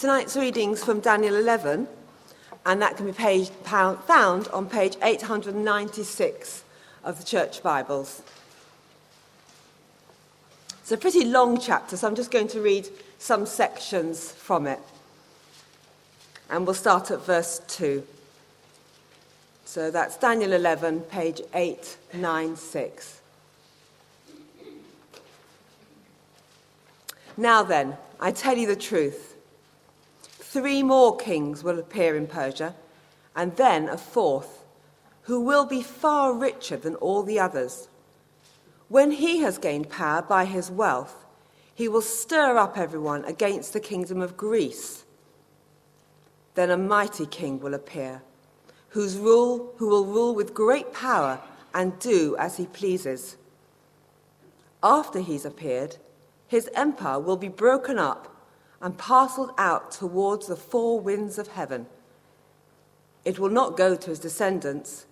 Tonight's readings from Daniel 11, and that can be page, found on page 896 of the Church Bibles. It's a pretty long chapter, so I'm just going to read some sections from it. And we'll start at verse 2. So that's Daniel 11, page 896. Now then, I tell you the truth. Three more kings will appear in Persia, and then a fourth, who will be far richer than all the others. When he has gained power by his wealth, he will stir up everyone against the kingdom of Greece. Then a mighty king will appear, whose rule, who will rule with great power and do as he pleases. After he's appeared, his empire will be broken up and parceled out towards the four winds of heaven. It will not go to his descendants,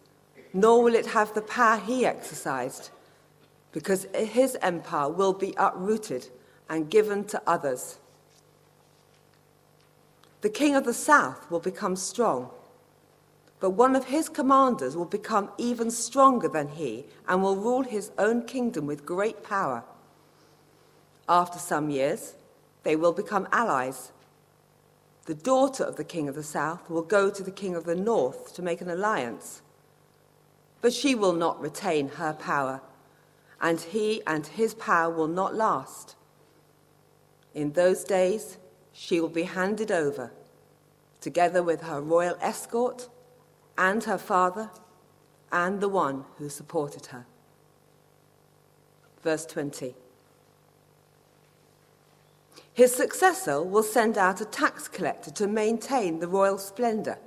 nor will it have the power he exercised because his empire will be uprooted and given to others. The king of the south will become strong, but one of his commanders will become even stronger than he and will rule his own kingdom with great power. After some years, they will become allies. The daughter of the king of the south will go to the king of the north to make an alliance, but she will not retain her power and he and his power will not last. In those days, she will be handed over, together with her royal escort and her father and the one who supported her. Verse 20. His successor will send out a tax collector to maintain the royal splendor.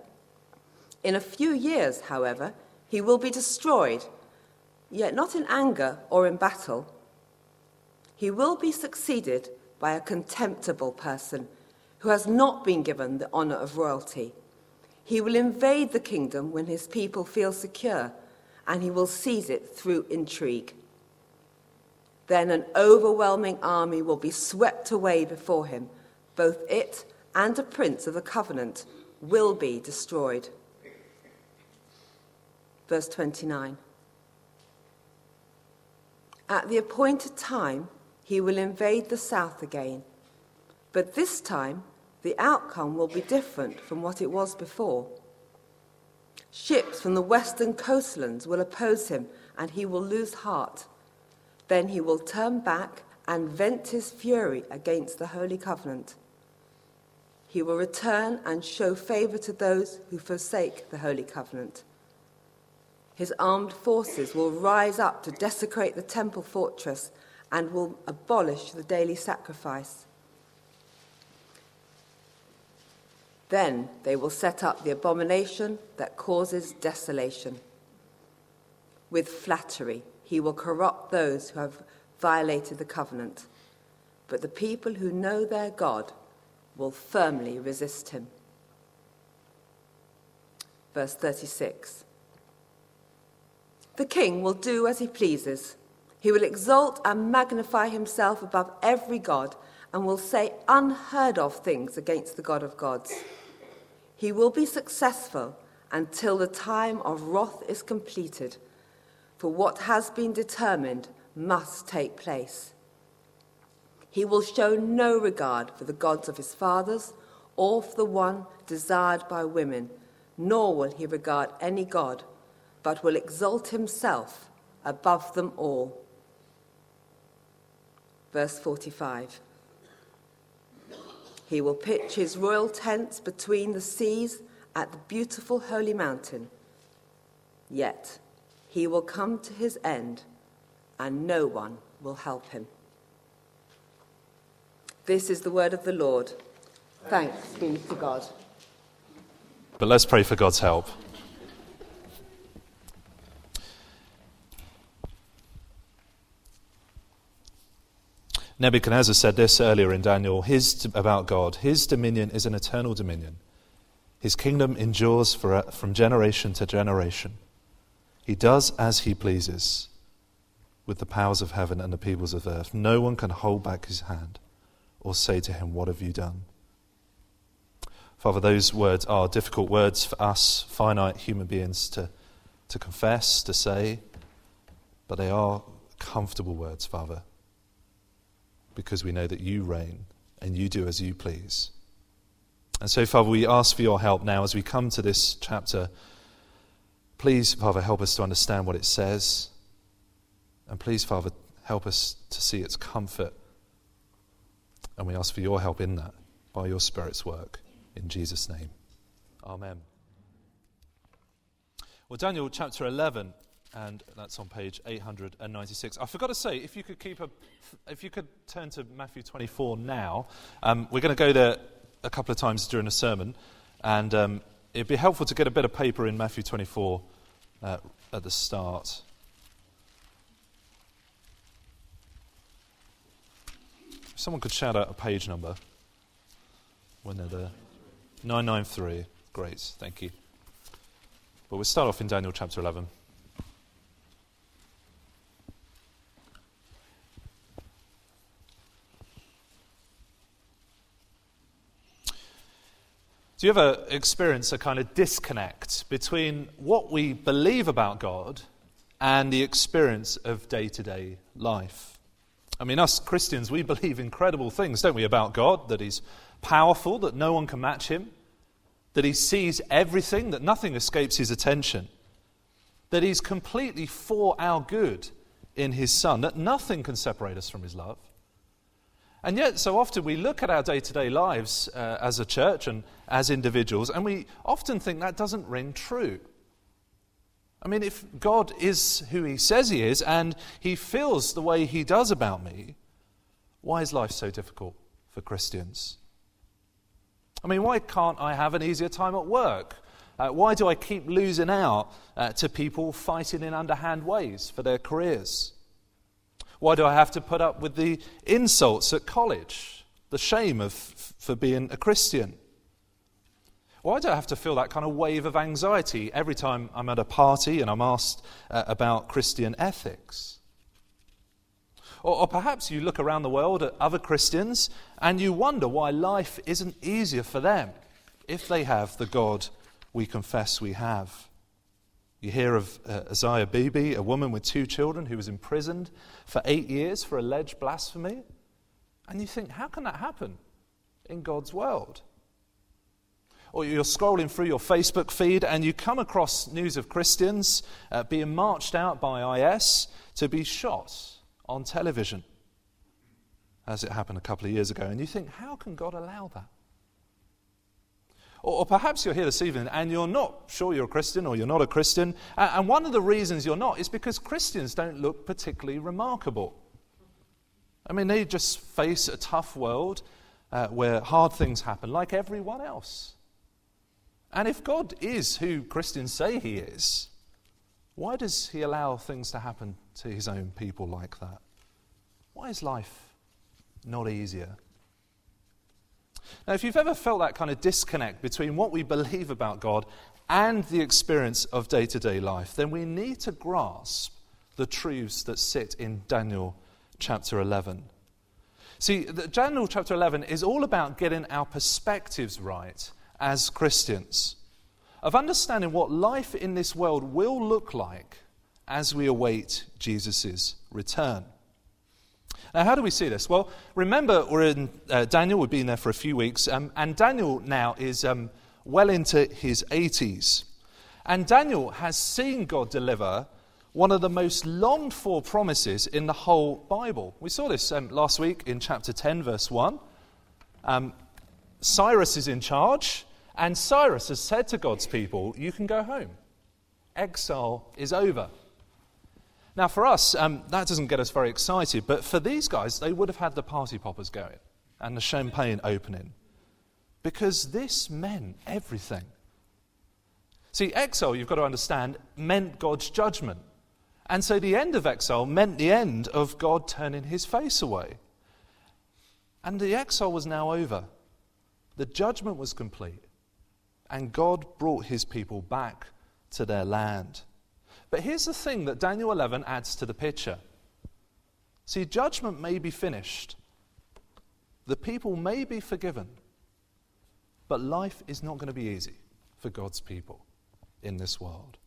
In a few years, however, he will be destroyed yet not in anger or in battle. He will be succeeded by a contemptible person who has not been given the honor of royalty. He will invade the kingdom when his people feel secure, and he will seize it through intrigue. Then an overwhelming army will be swept away before him. Both it and a prince of the covenant will be destroyed. Verse 29. At the appointed time, he will invade the south again. But this time, the outcome will be different from what it was before. Ships from the western coastlands will oppose him, and he will lose heart. Then he will turn back and vent his fury against the Holy Covenant. He will return and show favor to those who forsake the Holy Covenant his armed forces will rise up to desecrate the temple fortress and will abolish the daily sacrifice. Then they will set up the abomination that causes desolation. With flattery, he will corrupt those who have violated the covenant. But the people who know their God will firmly resist him. Verse 36. The king will do as he pleases. He will exalt and magnify himself above every god and will say unheard of things against the God of gods. He will be successful until the time of wrath is completed, for what has been determined must take place. He will show no regard for the gods of his fathers or for the one desired by women, nor will he regard any god but will exalt himself above them all. Verse 45 He will pitch his royal tents between the seas at the beautiful holy mountain. Yet he will come to his end, and no one will help him. This is the word of the Lord. Thanks be to God. But let's pray for God's help. Nebuchadnezzar said this earlier in Daniel his, about God His dominion is an eternal dominion. His kingdom endures for, from generation to generation. He does as he pleases with the powers of heaven and the peoples of earth. No one can hold back his hand or say to him, What have you done? Father, those words are difficult words for us, finite human beings, to, to confess, to say, but they are comfortable words, Father, because we know that you reign and you do as you please. And so, Father, we ask for your help now as we come to this chapter. Please, Father, help us to understand what it says. And please, Father, help us to see its comfort. And we ask for your help in that by your Spirit's work. In Jesus' name. Amen. Well, Daniel chapter 11, and that's on page 896. I forgot to say, if you could keep a, if you could turn to Matthew 24 now, um, we're going to go there a couple of times during the sermon, and um, it'd be helpful to get a bit of paper in Matthew 24 uh, at the start. If someone could shout out a page number when they're there. 993. Great, thank you. But we'll start off in Daniel chapter 11. Do you ever experience a kind of disconnect between what we believe about God and the experience of day to day life? I mean, us Christians, we believe incredible things, don't we, about God? That He's powerful, that no one can match Him, that He sees everything, that nothing escapes His attention, that He's completely for our good in His Son, that nothing can separate us from His love. And yet, so often we look at our day to day lives uh, as a church and as individuals, and we often think that doesn't ring true. I mean, if God is who He says He is and He feels the way He does about me, why is life so difficult for Christians? I mean, why can't I have an easier time at work? Uh, why do I keep losing out uh, to people fighting in underhand ways for their careers? Why do I have to put up with the insults at college, the shame of, for being a Christian? Why do I have to feel that kind of wave of anxiety every time I'm at a party and I'm asked uh, about Christian ethics? Or, or, perhaps you look around the world at other Christians and you wonder why life isn't easier for them if they have the God we confess we have. You hear of uh, Asia Bibi, a woman with two children who was imprisoned for eight years for alleged blasphemy. And you think, how can that happen in God's world? Or you're scrolling through your Facebook feed and you come across news of Christians uh, being marched out by IS to be shot on television, as it happened a couple of years ago. And you think, how can God allow that? Or, or, perhaps you're here this evening and you're not sure you're a Christian or you're not a Christian. And, and one of the reasons you're not is because Christians don't look particularly remarkable. I mean, they just face a tough world uh, where hard things happen, like everyone else. And if God is who Christians say he is, why does he allow things to happen to his own people like that? Why is life not easier? Now, if you've ever felt that kind of disconnect between what we believe about God and the experience of day to day life, then we need to grasp the truths that sit in Daniel chapter 11. See, Daniel chapter 11 is all about getting our perspectives right as Christians, of understanding what life in this world will look like as we await Jesus' return. Now, how do we see this? Well, remember, we're in uh, Daniel, we've been there for a few weeks, um, and Daniel now is um, well into his 80s. And Daniel has seen God deliver one of the most longed for promises in the whole Bible. We saw this um, last week in chapter 10, verse 1. Um, Cyrus is in charge, and Cyrus has said to God's people, You can go home. Exile is over. Now, for us, um, that doesn't get us very excited, but for these guys, they would have had the party poppers going and the champagne opening because this meant everything. See, exile, you've got to understand, meant God's judgment. And so the end of exile meant the end of God turning his face away. And the exile was now over. The judgment was complete. And God brought his people back to their land. But here's the thing that Daniel 11 adds to the picture. See, judgment may be finished, the people may be forgiven, But life is not going to be easy for God's people in this world.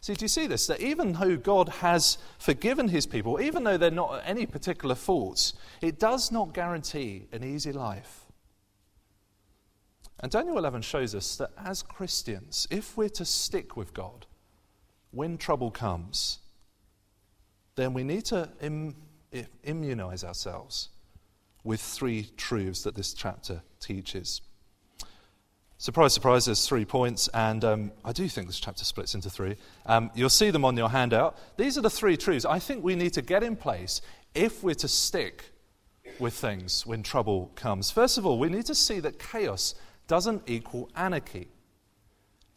See, do you see this? That even though God has forgiven his people, even though they're not any particular faults, it does not guarantee an easy life. And Daniel 11 shows us that as Christians, if we're to stick with God when trouble comes, then we need to Im- immunize ourselves with three truths that this chapter teaches. Surprise, surprise, there's three points, and um, I do think this chapter splits into three. Um, you'll see them on your handout. These are the three truths I think we need to get in place if we're to stick with things when trouble comes. First of all, we need to see that chaos doesn't equal anarchy.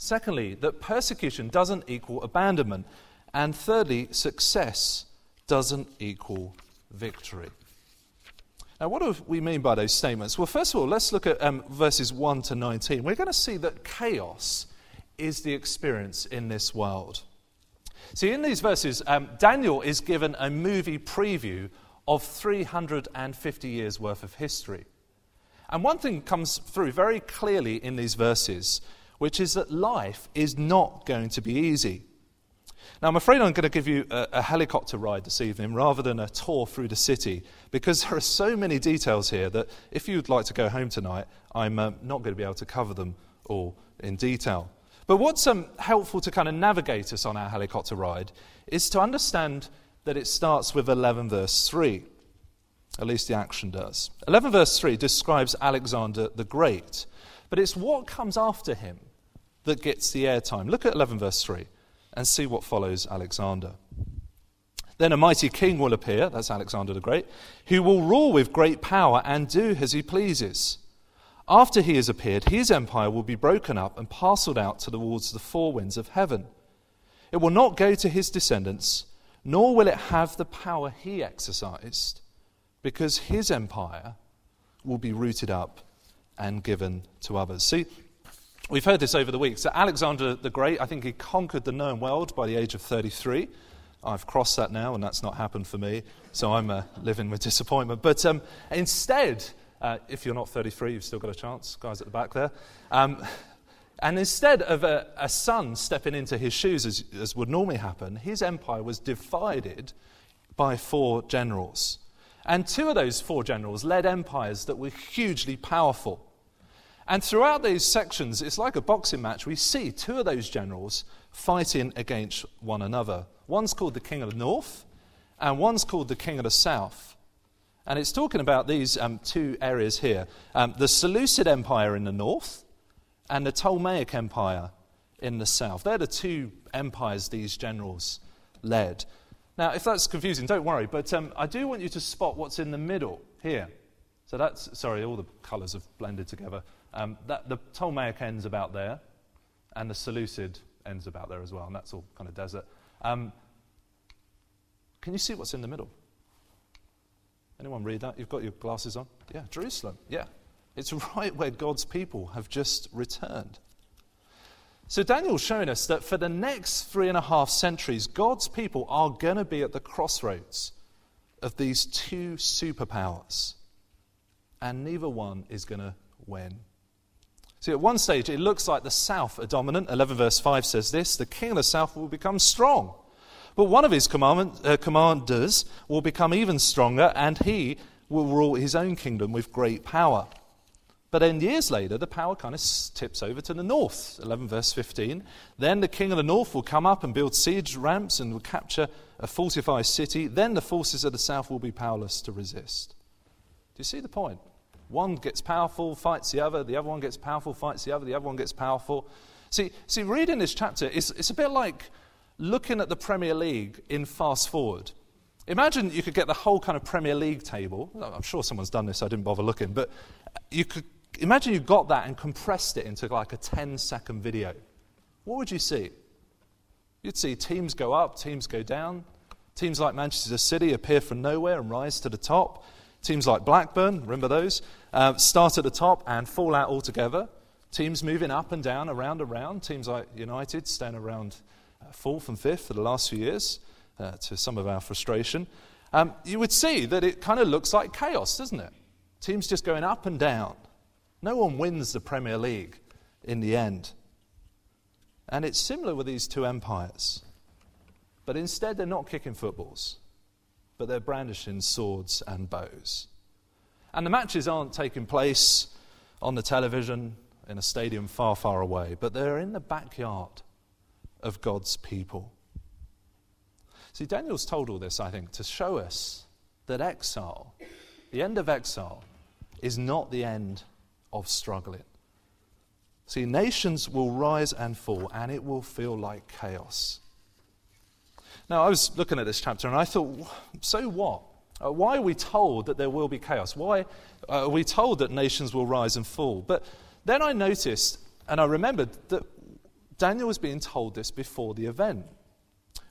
Secondly, that persecution doesn't equal abandonment. And thirdly, success doesn't equal victory. Now, what do we mean by those statements? Well, first of all, let's look at um, verses 1 to 19. We're going to see that chaos is the experience in this world. See, in these verses, um, Daniel is given a movie preview of 350 years' worth of history. And one thing comes through very clearly in these verses, which is that life is not going to be easy. Now, I'm afraid I'm going to give you a, a, helicopter ride this evening rather than a tour through the city because there are so many details here that if you'd like to go home tonight, I'm uh, not going to be able to cover them all in detail. But what's um, helpful to kind of navigate us on our helicopter ride is to understand that it starts with 11 verse 3. At least the action does. 11 verse 3 describes Alexander the Great, but it's what comes after him that gets the airtime. Look at 11 verse 3 and see what follows Alexander. Then a mighty king will appear, that's Alexander the Great, who will rule with great power and do as he pleases. After he has appeared, his empire will be broken up and parceled out towards the four winds of heaven. It will not go to his descendants, nor will it have the power he exercised, because his empire will be rooted up and given to others. See, We've heard this over the weeks. So Alexander the Great, I think he conquered the known world by the age of 33. I've crossed that now, and that's not happened for me, so I'm uh, living with disappointment. But um, instead, uh, if you're not 33, you've still got a chance, guys at the back there. Um, and instead of a, a, son stepping into his shoes, as, as would normally happen, his empire was divided by four generals. And two of those four generals led empires that were hugely powerful. And throughout these sections, it's like a boxing match. We see two of those generals fighting against one another. One's called the King of the North, and one's called the King of the South. And it's talking about these um, two areas here um, the Seleucid Empire in the north and the Ptolemaic Empire in the south. They're the two empires these generals led. Now, if that's confusing, don't worry, but um, I do want you to spot what's in the middle here. So that's, sorry, all the colours have blended together. Um, that, the Ptolemaic ends about there, and the Seleucid ends about there as well, and that's all kind of desert. Um, can you see what's in the middle? Anyone read that? You've got your glasses on? Yeah, Jerusalem. Yeah. It's right where God's people have just returned. So Daniel's showing us that for the next three and a half centuries, God's people are going to be at the crossroads of these two superpowers, and neither one is going to win. See, at one stage, it looks like the south are dominant. 11 verse 5 says this the king of the south will become strong. But one of his uh, commanders will become even stronger, and he will rule his own kingdom with great power. But then years later, the power kind of tips over to the north. 11 verse 15. Then the king of the north will come up and build siege ramps and will capture a fortified city. Then the forces of the south will be powerless to resist. Do you see the point? One gets powerful, fights the other. The other one gets powerful, fights the other. The other one gets powerful. See, see reading this chapter, it's, it's a bit like looking at the Premier League in fast forward. Imagine you could get the whole kind of Premier League table. I'm sure someone's done this, I didn't bother looking. But you could imagine you got that and compressed it into like a 10 second video. What would you see? You'd see teams go up, teams go down. Teams like Manchester City appear from nowhere and rise to the top. Teams like Blackburn, remember those, uh, start at the top and fall out altogether. Teams moving up and down, around and around. Teams like United staying around uh, fourth and fifth for the last few years, uh, to some of our frustration. Um, you would see that it kind of looks like chaos, doesn't it? Teams just going up and down. No one wins the Premier League in the end. And it's similar with these two empires. But instead, they're not kicking footballs, but they're brandishing swords and bows. And the matches aren't taking place on the television in a stadium far, far away, but they're in the backyard of God's people. See, Daniel's told all this, I think, to show us that exile, the end of exile, is not the end of struggling. See, nations will rise and fall, and it will feel like chaos. Now, I was looking at this chapter and I thought, so what? Uh, why are we told that there will be chaos? Why uh, are we told that nations will rise and fall? But then I noticed and I remembered that Daniel was being told this before the event.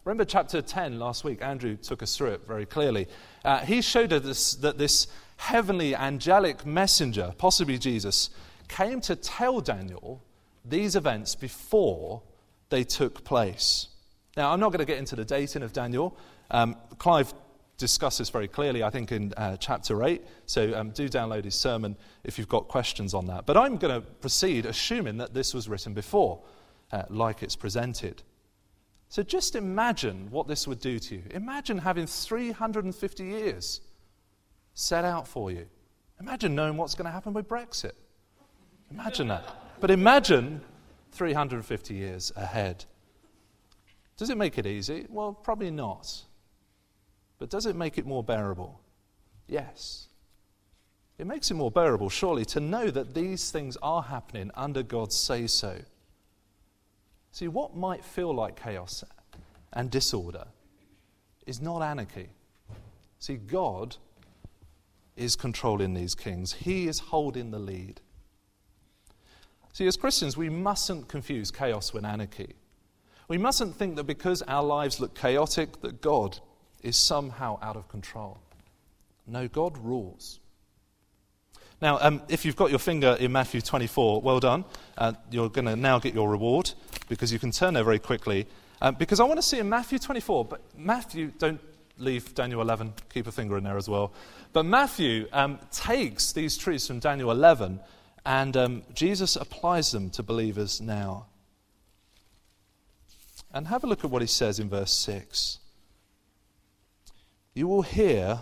Remember chapter 10 last week? Andrew took us through it very clearly. Uh, he showed us that this heavenly angelic messenger, possibly Jesus, came to tell Daniel these events before they took place. Now, I'm not going to get into the dating of Daniel. Um, Clive discuss this very clearly, I think, in uh, chapter 8. So um, do download his sermon if you've got questions on that. But I'm going to proceed assuming that this was written before, uh, like it's presented. So just imagine what this would do to you. Imagine having 350 years set out for you. Imagine knowing what's going to happen with Brexit. Imagine that. But imagine 350 years ahead. Does it make it easy? Well, probably not. But does it make it more bearable? Yes. It makes it more bearable, surely, to know that these things are happening under God's say so. See, what might feel like chaos and disorder is not anarchy. See, God is controlling these kings, He is holding the lead. See, as Christians, we mustn't confuse chaos with anarchy. We mustn't think that because our lives look chaotic, that God is somehow out of control. No, God rules. Now, um, if you've got your finger in Matthew 24, well done. Uh, you're going to now get your reward because you can turn there very quickly. Um, because I want to see in Matthew 24, but Matthew, don't leave Daniel 11, keep a finger in there as well. But Matthew um, takes these truths from Daniel 11 and um, Jesus applies them to believers now. And have a look at what he says in verse 6. You will hear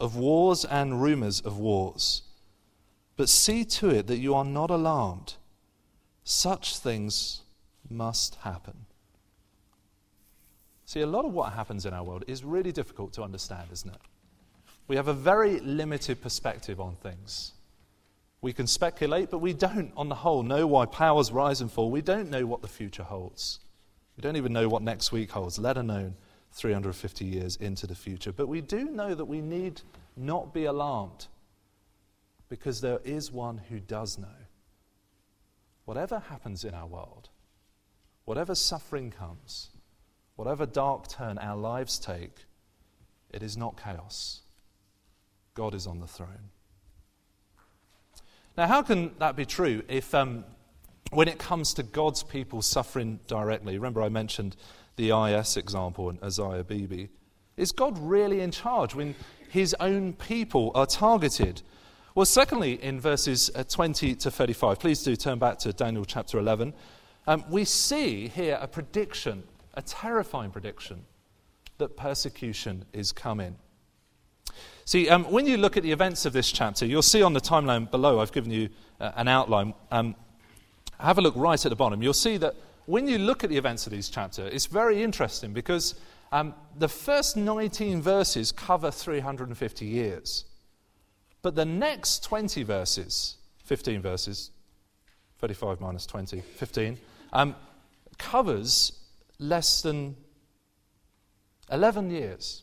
of wars and rumors of wars, but see to it that you are not alarmed. Such things must happen. See, a lot of what happens in our world is really difficult to understand, isn't it? We have a very limited perspective on things. We can speculate, but we don't, on the whole, know why powers rise and fall. We don't know what the future holds. We don't even know what next week holds, let alone 350 years into the future. But we do know that we need not be alarmed because there is one who does know. Whatever happens in our world, whatever suffering comes, whatever dark turn our lives take, it is not chaos. God is on the throne. Now, how can that be true if, um, when it comes to God's people suffering directly, remember I mentioned the IS example and Asia Bibi. Is God really in charge when his own people are targeted? Well, secondly, in verses uh, 20 to 35, please do turn back to Daniel chapter 11. Um, we see here a prediction, a terrifying prediction, that persecution is coming. See, um, when you look at the events of this chapter, you'll see on the timeline below, I've given you uh, an outline. Um, have a look right at the bottom. You'll see that when you look at the events of this chapter, it's very interesting because um, the first 19 verses cover 350 years. But the next 20 verses, 15 verses, 35 minus 20, 15, um, covers less than 11 years.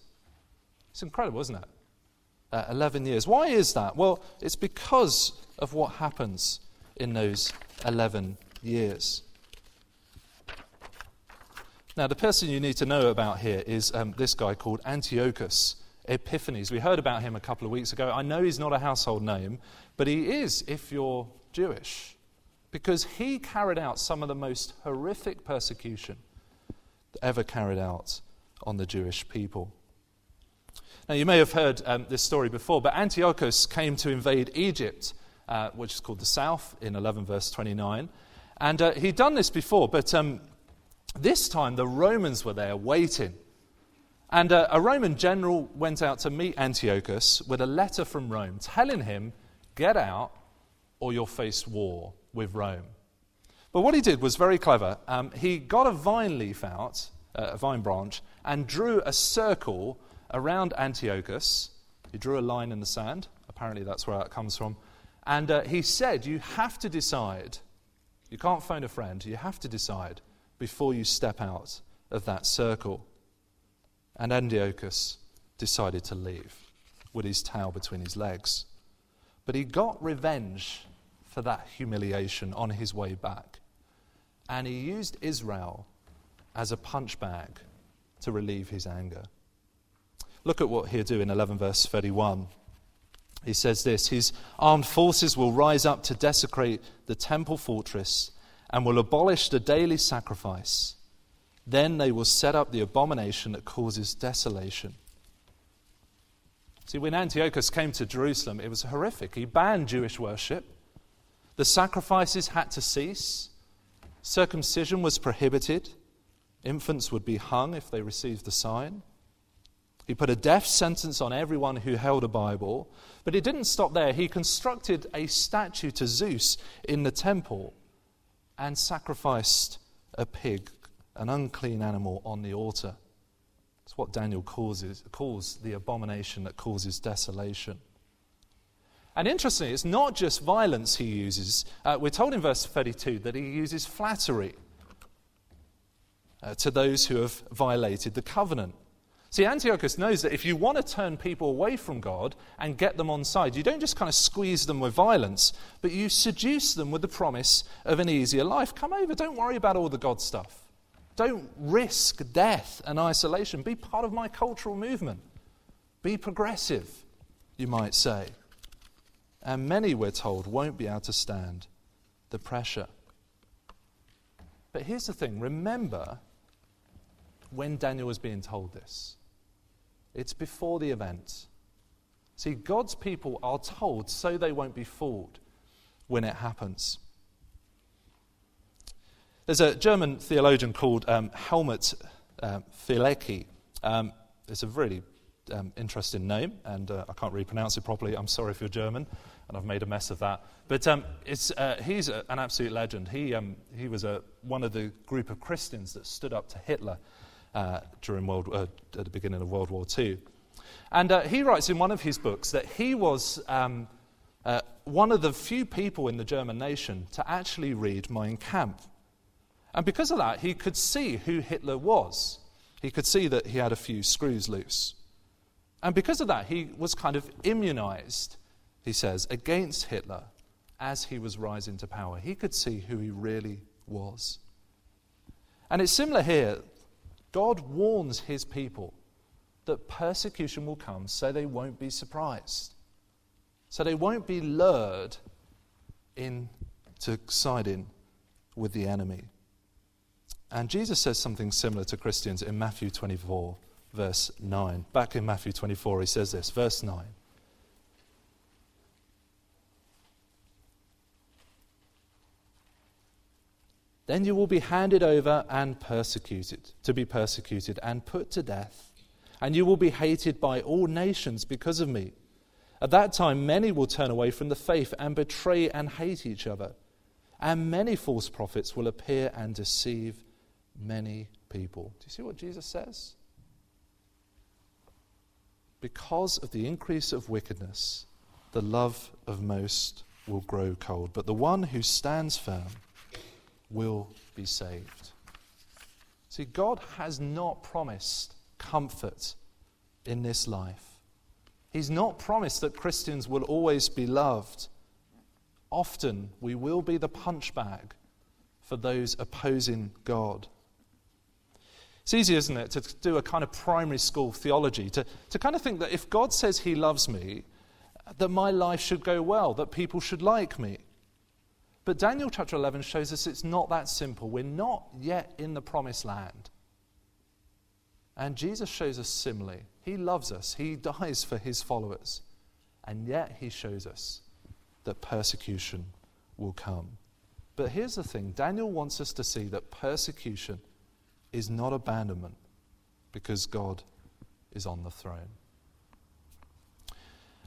It's incredible, isn't it? Uh, 11 years. Why is that? Well, it's because of what happens in those 11 years. Now, the person you need to know about here is um, this guy called Antiochus Epiphanes. We heard about him a couple of weeks ago. I know he's not a household name, but he is if you're Jewish, because he carried out some of the most horrific persecution ever carried out on the Jewish people. Now, you may have heard um, this story before, but Antiochus came to invade Egypt uh, which is called the South, in 11 verse 29. And uh, he'd done this before, but um, this time the Romans were there waiting. And uh, a Roman general went out to meet Antiochus with a letter from Rome telling him, Get out, or you'll face war with Rome. But what he did was very clever. Um, he got a vine leaf out, uh, a vine branch, and drew a circle around Antiochus. He drew a line in the sand. Apparently, that's where that comes from. And uh, he said, You have to decide. You can't phone a friend. You have to decide before you step out of that circle. And Antiochus decided to leave with his tail between his legs. But he got revenge for that humiliation on his way back. And he used Israel as a punch bag to relieve his anger. Look at what he'll do in 11 verse 31. He says this His armed forces will rise up to desecrate the temple fortress and will abolish the daily sacrifice. Then they will set up the abomination that causes desolation. See, when Antiochus came to Jerusalem, it was horrific. He banned Jewish worship. The sacrifices had to cease. Circumcision was prohibited. Infants would be hung if they received the sign. He put a death sentence on everyone who held a Bible. But it didn't stop there. He constructed a statue to Zeus in the temple and sacrificed a pig, an unclean animal, on the altar. It's what Daniel calls, calls the abomination that causes desolation. And interestingly, it's not just violence he uses. Uh, we're told in verse 32 that he uses flattery uh, to those who have violated the covenant. See, Antiochus knows that if you want to turn people away from God and get them on side, you don't just kind of squeeze them with violence, but you seduce them with the promise of an easier life. Come over, don't worry about all the God stuff. Don't risk death and isolation. Be part of my cultural movement. Be progressive, you might say. And many, we're told, won't be able to stand the pressure. But here's the thing remember when Daniel was being told this. It's before the event. See, God's people are told so they won't be fooled when it happens. There's a German theologian called um, Helmut uh, Thielicke. Um, it's a really um, interesting name, and uh, I can't really pronounce it properly. I'm sorry if you're German, and I've made a mess of that. But um, uh, he's a, an absolute legend. He, um, he was a, one of the group of Christians that stood up to Hitler uh, during World, uh, at the beginning of World War II. And uh, he writes in one of his books that he was um, uh, one of the few people in the German nation to actually read Mein Kampf. And because of that, he could see who Hitler was. He could see that he had a few screws loose. And because of that, he was kind of immunized, he says, against Hitler as he was rising to power. He could see who he really was. And it's similar here. God warns his people that persecution will come so they won't be surprised. So they won't be lured into siding with the enemy. And Jesus says something similar to Christians in Matthew 24, verse 9. Back in Matthew 24, he says this, verse 9. Then you will be handed over and persecuted, to be persecuted and put to death. And you will be hated by all nations because of me. At that time, many will turn away from the faith and betray and hate each other. And many false prophets will appear and deceive many people. Do you see what Jesus says? Because of the increase of wickedness, the love of most will grow cold. But the one who stands firm, will be saved. See, God has not promised comfort in this life. He's not promised that Christians will always be loved. Often we will be the punch bag for those opposing God. It's easy, isn't it, to do a kind of primary school theology, to, to kind of think that if God says He loves me, that my life should go well, that people should like me. But Daniel chapter 11 shows us it's not that simple. We're not yet in the promised land. And Jesus shows us similarly. He loves us, He dies for His followers. And yet He shows us that persecution will come. But here's the thing Daniel wants us to see that persecution is not abandonment because God is on the throne.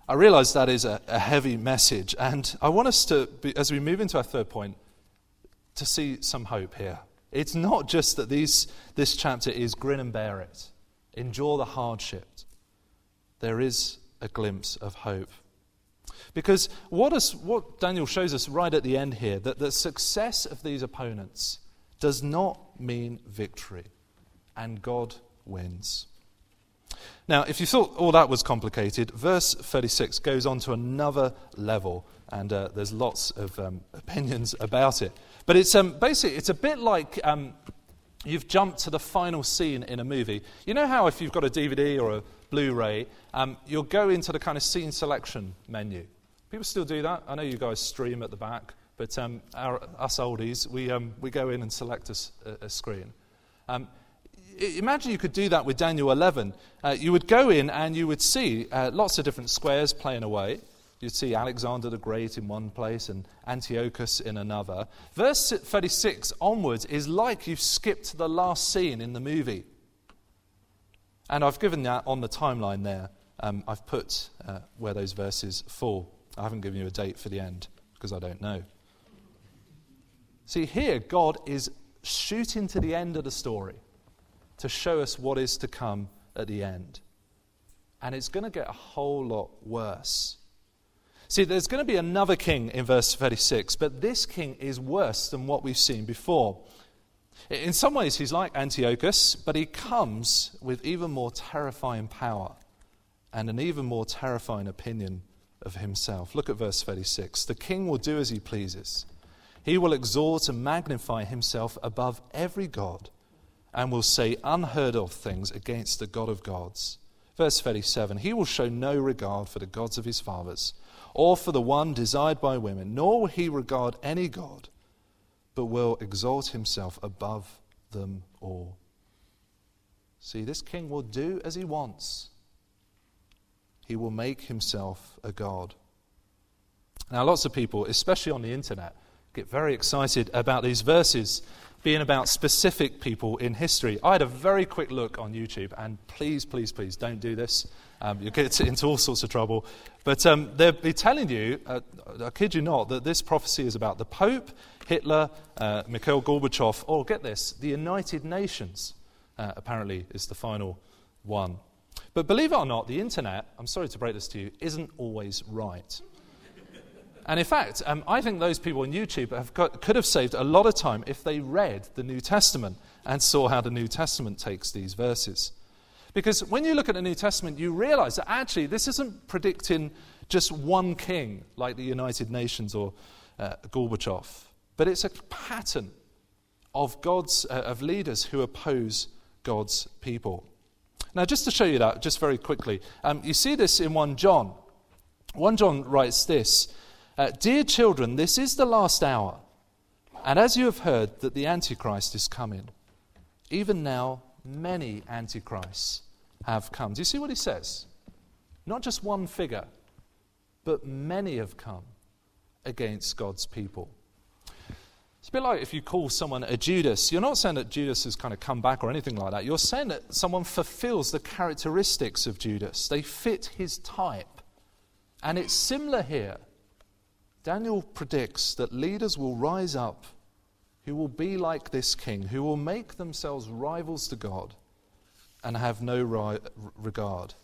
I realize that is a, a heavy message, and I want us to, be, as we move into our third point, to see some hope here. It's not just that these, this chapter is grin and bear it, endure the hardship. There is a glimpse of hope. Because what, what Daniel shows us right at the end here, that the success of these opponents does not mean victory, and God wins. Now, if you thought all that was complicated, verse 36 goes on to another level, and uh, there's lots of um, opinions about it. But it's um, basically it's a bit like um, you've jumped to the final scene in a movie. You know how if you've got a DVD or a Blu-ray, um, you'll go into the kind of scene selection menu. People still do that. I know you guys stream at the back, but um, our, us oldies, we, um, we go in and select a, a screen. Imagine you could do that with Daniel 11. Uh, you would go in and you would see uh, lots of different squares playing away. You'd see Alexander the Great in one place and Antiochus in another. Verse 36 onwards is like you've skipped the last scene in the movie. And I've given that on the timeline there. Um, I've put uh, where those verses fall. I haven't given you a date for the end because I don't know. See, here, God is shooting to the end of the story to show us what is to come at the end. And it's going to get a whole lot worse. See, there's going to be another king in verse 36, but this king is worse than what we've seen before. In some ways, he's like Antiochus, but he comes with even more terrifying power and an even more terrifying opinion of himself. Look at verse 36. The king will do as he pleases. He will exalt and magnify himself above every god and will say unheard of things against the God of gods. Verse 37 He will show no regard for the gods of his fathers, or for the one desired by women, nor will he regard any God, but will exalt himself above them all. See, this king will do as he wants, he will make himself a God. Now, lots of people, especially on the internet, get very excited about these verses being about specific people in history. I had a very quick look on YouTube, and please, please, please don't do this. Um, you'll get into all sorts of trouble. But um, they'll be telling you, uh, I kid you not, that this prophecy is about the Pope, Hitler, uh, Mikhail Gorbachev, or get this, the United Nations, uh, apparently, is the final one. But believe it or not, the internet, I'm sorry to break this to you, isn't always right. And in fact, um, I think those people on YouTube have got, could have saved a lot of time if they read the New Testament and saw how the New Testament takes these verses. Because when you look at the New Testament, you realize that actually this isn't predicting just one king like the United Nations or uh, Gorbachev, but it's a pattern of God's uh, of leaders who oppose God's people. Now, just to show you that, just very quickly, um, you see this in 1 John. 1 John writes this uh, Dear children, this is the last hour. And as you have heard that the Antichrist is coming, even now many Antichrists have come. Do you see what he says? Not just one figure, but many have come against God's people. It's a bit like if you call someone a Judas. You're not saying that Judas has kind of come back or anything like that. You're saying that someone fulfills the characteristics of Judas, they fit his type. And it's similar here. Daniel predicts that leaders will rise up who will be like this king, who will make themselves rivals to God and have no ri- regard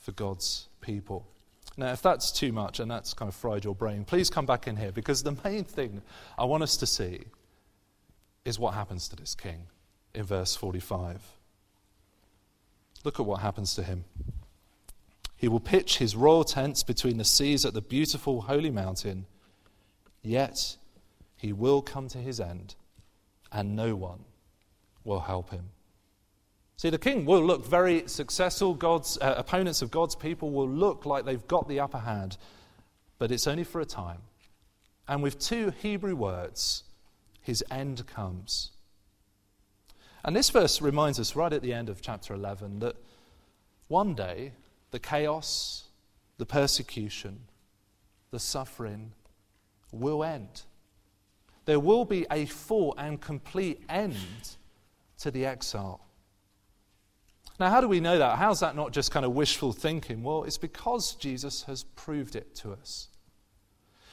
for God's people. Now, if that's too much and that's kind of fried your brain, please come back in here because the main thing I want us to see is what happens to this king in verse 45. Look at what happens to him. He will pitch his royal tents between the seas at the beautiful holy mountain Yet he will come to his end, and no one will help him. See, the king will look very successful. God's uh, opponents of God's people will look like they've got the upper hand, but it's only for a time. And with two Hebrew words, his end comes. And this verse reminds us right at the end of chapter 11 that one day the chaos, the persecution, the suffering, will end. There will be a full and complete end to the exile. Now, how do we know that? How's that not just kind of wishful thinking? Well, it's because Jesus has proved it to us.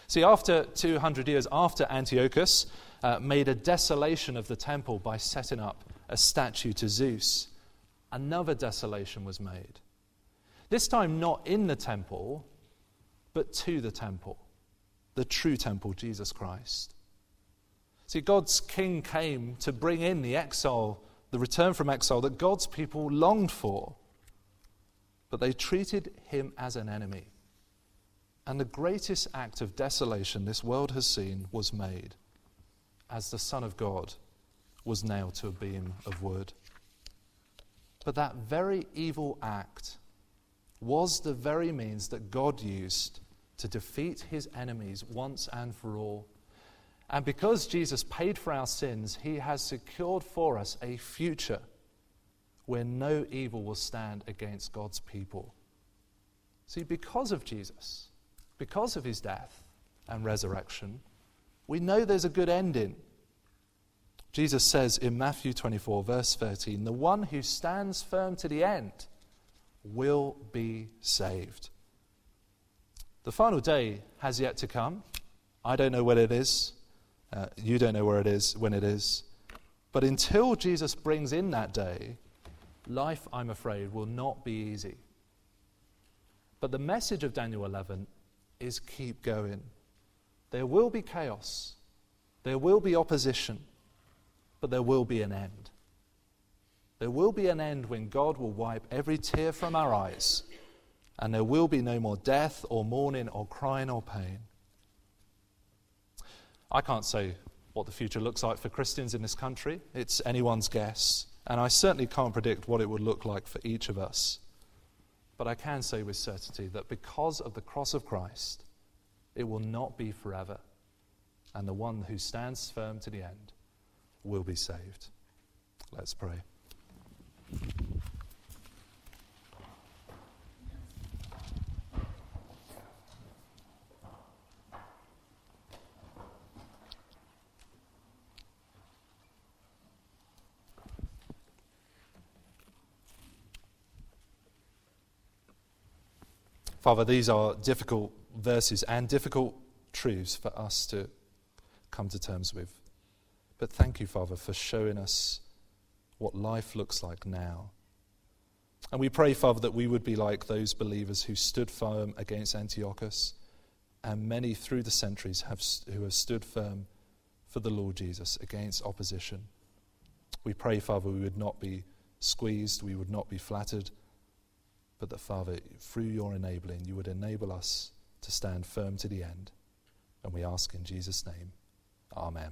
See, after 200 years after Antiochus uh, made a desolation of the temple by setting up a statue to Zeus, another desolation was made. This time, not in the temple, but to the temple, the true temple, Jesus Christ. See, God's king came to bring in the exile the return from exile that God's people longed for. But they treated him as an enemy. And the greatest act of desolation this world has seen was made as the Son of God was nailed to a beam of wood. But that very evil act was the very means that God used to defeat his enemies once and for all and because Jesus paid for our sins, he has secured for us a future where no evil will stand against God's people. See, because of Jesus, because of his death and resurrection, we know there's a good ending. Jesus says in Matthew 24, verse 13, the one who stands firm to the end will be saved. The final day has yet to come. I don't know when it is. Uh, you don't know where it is, when it is. But until Jesus brings in that day, life, I'm afraid, will not be easy. But the message of Daniel 11 is keep going. There will be chaos, there will be opposition, but there will be an end. There will be an end when God will wipe every tear from our eyes, and there will be no more death or mourning or crying or pain. I can't say what the future looks like for Christians in this country. It's anyone's guess. And I certainly can't predict what it would look like for each of us. But I can say with certainty that because of the cross of Christ, it will not be forever. And the one who stands firm to the end will be saved. Let's pray. Father, these are difficult verses and difficult truths for us to come to terms with. But thank you, Father, for showing us what life looks like now. And we pray, Father, that we would be like those believers who stood firm against Antiochus, and many through the centuries have, who have stood firm for the Lord Jesus against opposition. We pray, Father, we would not be squeezed, we would not be flattered, but that, Father, through your enabling, you would enable us to stand firm to the end. And we ask in Jesus' name, Amen.